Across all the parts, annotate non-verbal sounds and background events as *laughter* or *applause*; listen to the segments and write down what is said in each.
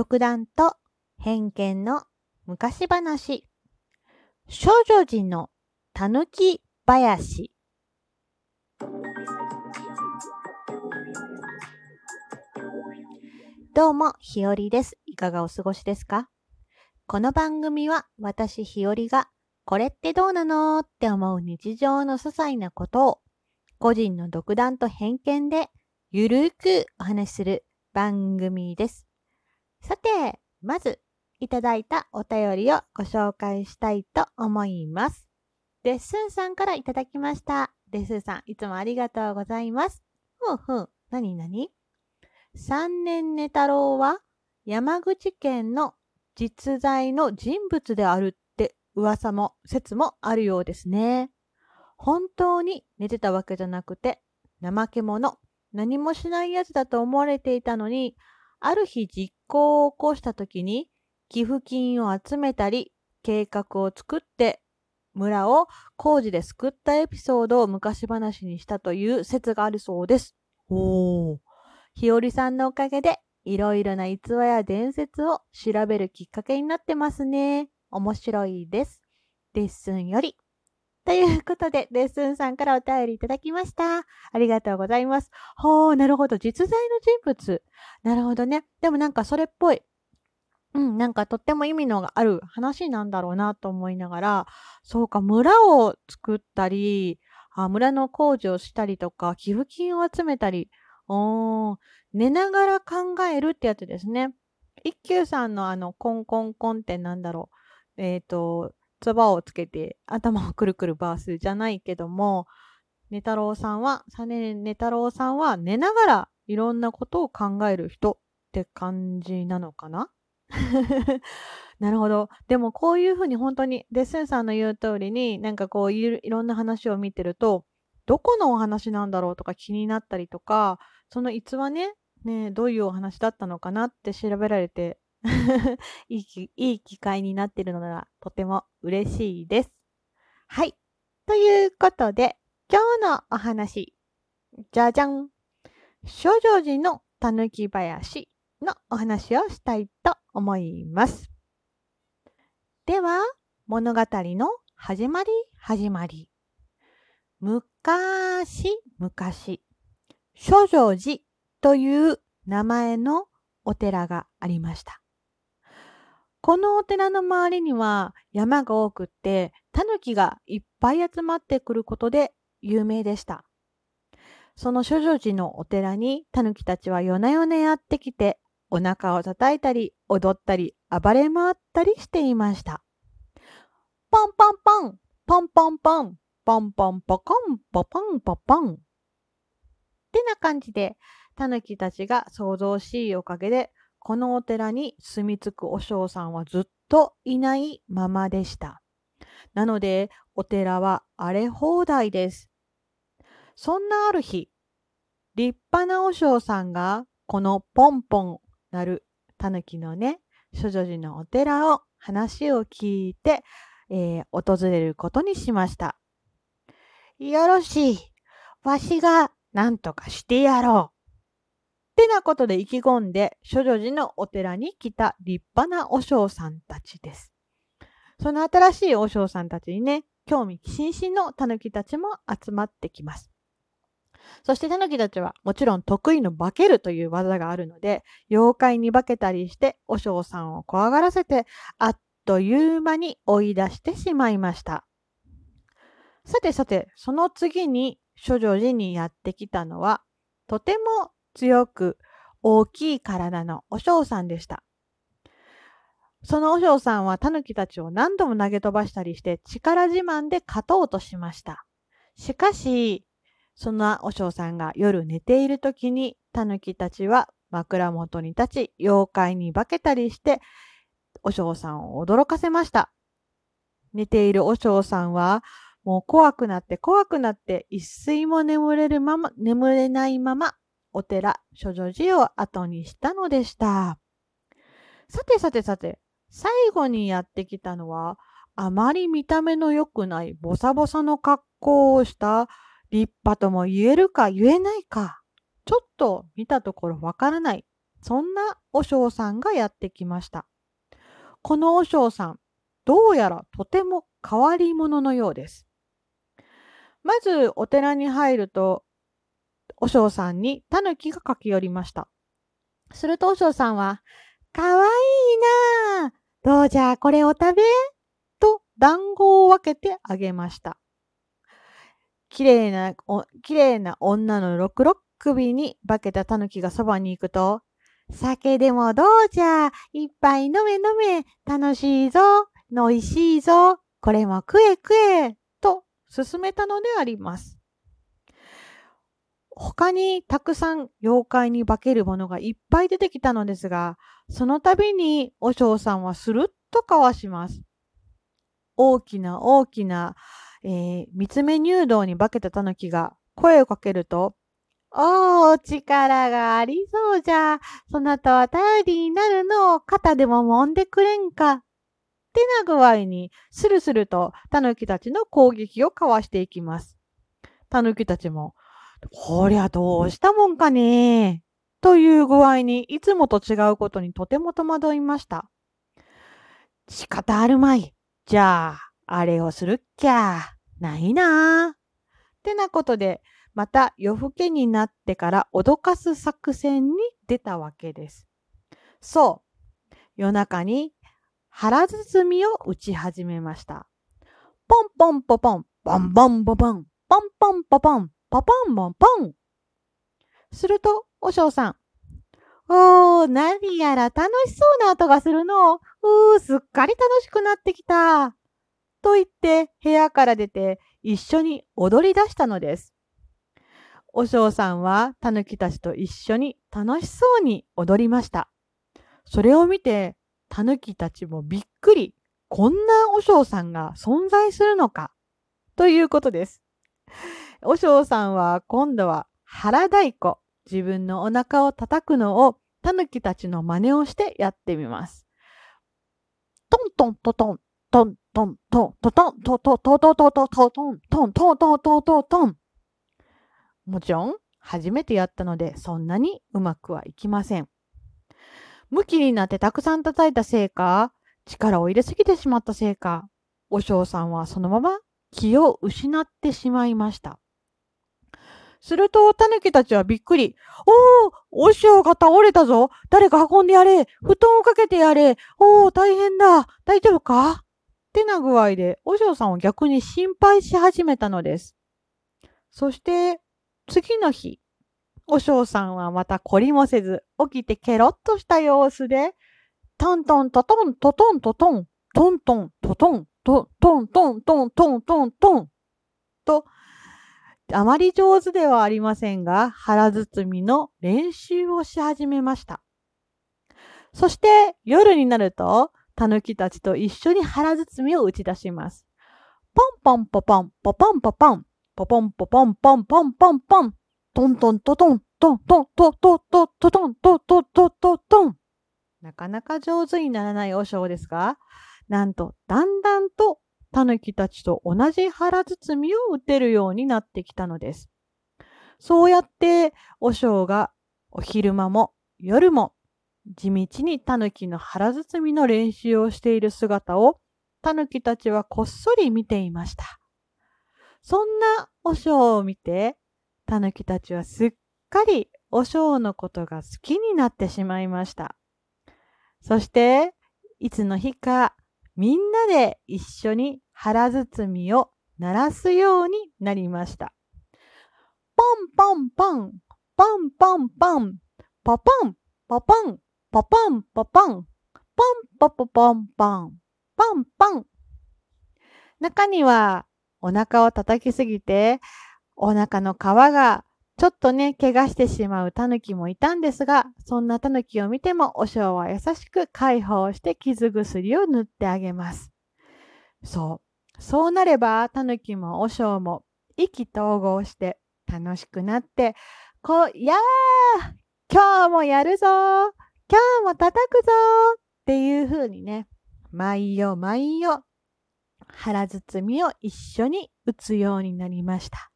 独断と偏見の昔話少女寺のたぬき林どうも、ひよりです。いかがお過ごしですか？この番組は私ひよりがこれってどうなのって思う日常の些細なことを個人の独断と偏見でゆるくお話しする番組です。さて、まずいただいたお便りをご紹介したいと思います。デッスンさんからいただきました。デッスンさん、いつもありがとうございます。ふんふん、なになに三年寝太郎は山口県の実在の人物であるって噂も説もあるようですね。本当に寝てたわけじゃなくて怠け者、何もしないやつだと思われていたのに、ある日実行を起こした時に寄付金を集めたり計画を作って村を工事で救ったエピソードを昔話にしたという説があるそうです。おー。ひよりさんのおかげでいろいろな逸話や伝説を調べるきっかけになってますね。面白いです。レッスンより。ということで、レッスンさんからお便りいただきました。ありがとうございます。ほー、なるほど。実在の人物。なるほどね。でもなんかそれっぽい。うん、なんかとっても意味のある話なんだろうなと思いながら、そうか、村を作ったり、あ村の工事をしたりとか、寄付金を集めたり、おー、寝ながら考えるってやつですね。一休さんのあの、コンコンコンってなんだろう。えっ、と、つばをつけて頭をくるくるバースじゃないけども、寝太郎さんは、サネ寝太郎さんは寝ながらいろんなことを考える人って感じなのかな？*laughs* なるほど。でもこういうふうに本当にデッセンさんの言う通りになんかこういろいろんな話を見てるとどこのお話なんだろうとか気になったりとかその逸話ねねどういうお話だったのかなって調べられて *laughs* いいいい機会になってるのがとても嬉しいです。はい。ということで今日のお話じゃじゃん少女寺のたぬき林のお話をしたいと思います。では、物語の始まり始まり。昔昔、諸女寺という名前のお寺がありました。このお寺の周りには山が多くって、タヌキがいっぱい集まってくることで有名でした。その諸女寺のお寺にタヌキたちは夜な夜なやってきて、お腹を叩いたり、踊ったり、暴れ回ったりしていました。ポンポンポン、ポンポンポン、ポンポンポコン、ポポンポポン。ってな感じで、タヌキたちが想像しいおかげで、このお寺に住み着く和尚さんはずっといないままでした。なので、お寺は荒れ放題です。そんなある日、立派な和尚さんが、このポンポンなるタヌキのね、諸女寺のお寺を話を聞いて、えー訪れることにしました。よろしい。わしが何とかしてやろう。ってなことで意気込んで、諸女寺のお寺に来た立派な和尚さんたちです。その新しい和尚さんたちにね、興味津々の狸たちも集まってきます。そして狸たちはもちろん得意の化けるという技があるので、妖怪に化けたりして和尚さんを怖がらせて、あっという間に追い出してしまいました。さてさて、その次に諸女寺にやってきたのは、とても強く大きい体の和尚さんでした。その和尚さんは狸たちを何度も投げ飛ばしたりして力自慢で勝とうとしました。しかし、その和尚さんが夜寝ている時に狸たちは枕元に立ち妖怪に化けたりして和尚さんを驚かせました。寝ている和尚さんはもう怖くなって怖くなって一睡も眠れるまま、眠れないままお寺、諸女寺を後にしたのでした。さてさてさて、最後にやってきたのは、あまり見た目の良くないボサボサの格好をした立派とも言えるか言えないか、ちょっと見たところわからないそんな和尚さんがやってきました。この和尚さん、どうやらとても変わり者のようです。まずお寺に入ると、和尚さんにタヌキが駆け寄りました。すると和尚さんは、かわいいなあどうじゃこれを食べ？と団子を分けてあげました。きれいな、きれいな女の六六首に化けた狸がそばに行くと、酒でもどうじゃ、いっぱい飲め飲め、楽しいぞ、のいしいぞ、これも食え食え、と勧めたのであります。他にたくさん妖怪に化けるものがいっぱい出てきたのですが、その度に和尚さんはスルッとかわします。大きな大きな、えー、三つ目入道に化けた狸が声をかけると、おー、力がありそうじゃ。そなたは頼りになるのを肩でも揉んでくれんか。ってな具合に、スルスルと狸たちの攻撃をかわしていきます。狸たちも、こりゃどうしたもんかねという具合に、いつもと違うことにとても戸惑いました。仕方あるまい。じゃあ、あれをするっきゃ、ないなってなことで、また夜更けになってから脅かす作戦に出たわけです。そう。夜中に腹包みを打ち始めました。ポンポンポポン、ボンボンボボン、ポンポンポポン、ポポンポンポン。すると、お嬢さん。おー、何やら楽しそうな音がするの。うー、すっかり楽しくなってきた。と言って部屋から出て一緒に踊り出したのです。お嬢さんはタヌキたちと一緒に楽しそうに踊りました。それを見てタヌキたちもびっくり。こんなお嬢さんが存在するのか。ということです。お嬢さんは今度は腹太鼓。自分のお腹を叩くのをタヌキたちの真似をしてやってみます。トントントトン、トントントン、トトントトトトトトトトン、トントントントントントン。もちろん、初めてやったので、そんなにうまくはいきません。向きになってたくさん叩いたせいか、力を入れすぎてしまったせいか、お嬢さんはそのまま気を失ってしまいました。すると、タヌキたちはびっくり。おお、お嬢が倒れたぞ。誰か運んでやれ。布団をかけてやれ。おお、大変だ。大丈夫か？ってな具合で、お嬢さんを逆に心配し始めたのです。そして、次の日、お嬢さんはまた懲りもせず、起きてケロッとした様子で、トントントトントトントトン、トントントトン、トントントントントントントン、と、あまり上手ではありませんが、腹包みの練習をし始めました。そして夜になると、タヌキたちと一緒に腹包みを打ち出します。ポンポンポポン、ポポンポポン、ポポンポポンポンポンポンポン。トントントトン、トントントトトトトントトトトトン。なかなか上手にならない和尚ですが、なんとだんだんとタヌキたちと同じ腹包みを打てるようになってきたのです。そうやって和尚がお昼間も夜も地道にタヌキの腹包みの練習をしている姿をタヌキたちはこっそり見ていました。そんなお尚を見て、タヌキたちはすっかりお尚のことが好きになってしまいました。そして、いつの日かみんなで一緒に腹包みを鳴らすようになりました。ポンポンポン、ポンポンポン、ポポン、ポポン、ポポン、ポポン、ポンポポポンポン、ポンポン。中にはお腹を叩きすぎて、お腹の皮がちょっとね、怪我してしまうタヌキもいたんですが、そんなタヌキを見ても、お尚は優しく解放して傷薬を塗ってあげます。そう。そうなれば、タヌキもお尚も意気投合して楽しくなって、こう、やー今日もやるぞ今日も叩くぞっていう風にね、毎夜毎夜腹包みを一緒に打つようになりました。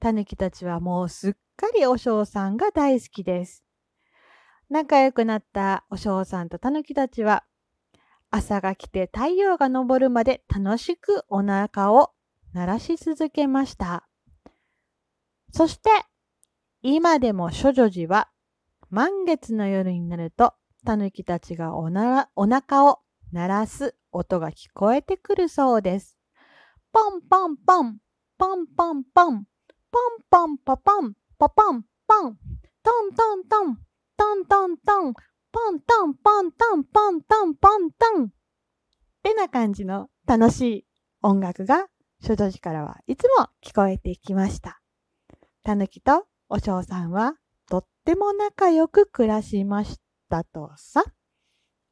タヌキたちはもうすっかりお嬢さんが大好きです。仲良くなったお嬢さんとタヌキたちは、朝が来て太陽が昇るまで楽しくお腹を鳴らし続けました。そして、今でも処女寺は、満月の夜になると、タヌキたちがおお腹を鳴らす音が聞こえてくるそうです。ポンポンポン、ポンポンポン、ポンポンポポン、ポポンポン、トントントン、トントントン、ポントンポントンポントンポントン。ってな感じの楽しい音楽が書道寺からはいつも聞こえてきました。たぬきとお嬢さんはとっても仲良く暮らしましたとさ。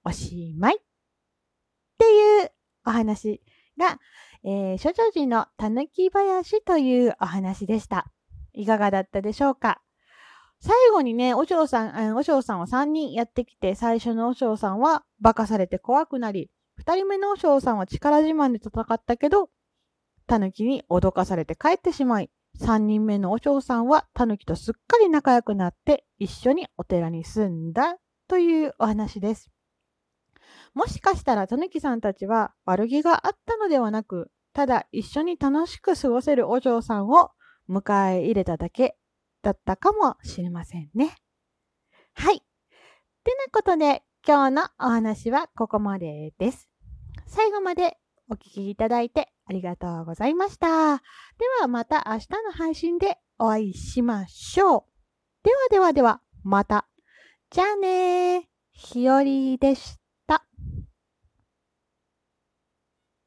おしまい。っていうお話が、えー、諸女寺のたぬき林というお話でした。いかがだったでしょうか？最後にね、お嬢さん、お嬢さんは3人やってきて、最初のお嬢さんは化かされて怖くなり、2人目のお嬢さんは力自慢で戦ったけど、タヌキに脅かされて帰ってしまい、3人目のお嬢さんはタヌキとすっかり仲良くなって一緒にお寺に住んだというお話です。もしかしたらタヌキさんたちは悪気があったのではなく、ただ一緒に楽しく過ごせるお嬢さんを迎え入れただけだったかもしれませんね。はい。ってなことで今日のお話はここまでです。最後までお聴きいただいてありがとうございました。ではまた明日の配信でお会いしましょう。ではではでは、また。じゃあね。ひよりでした。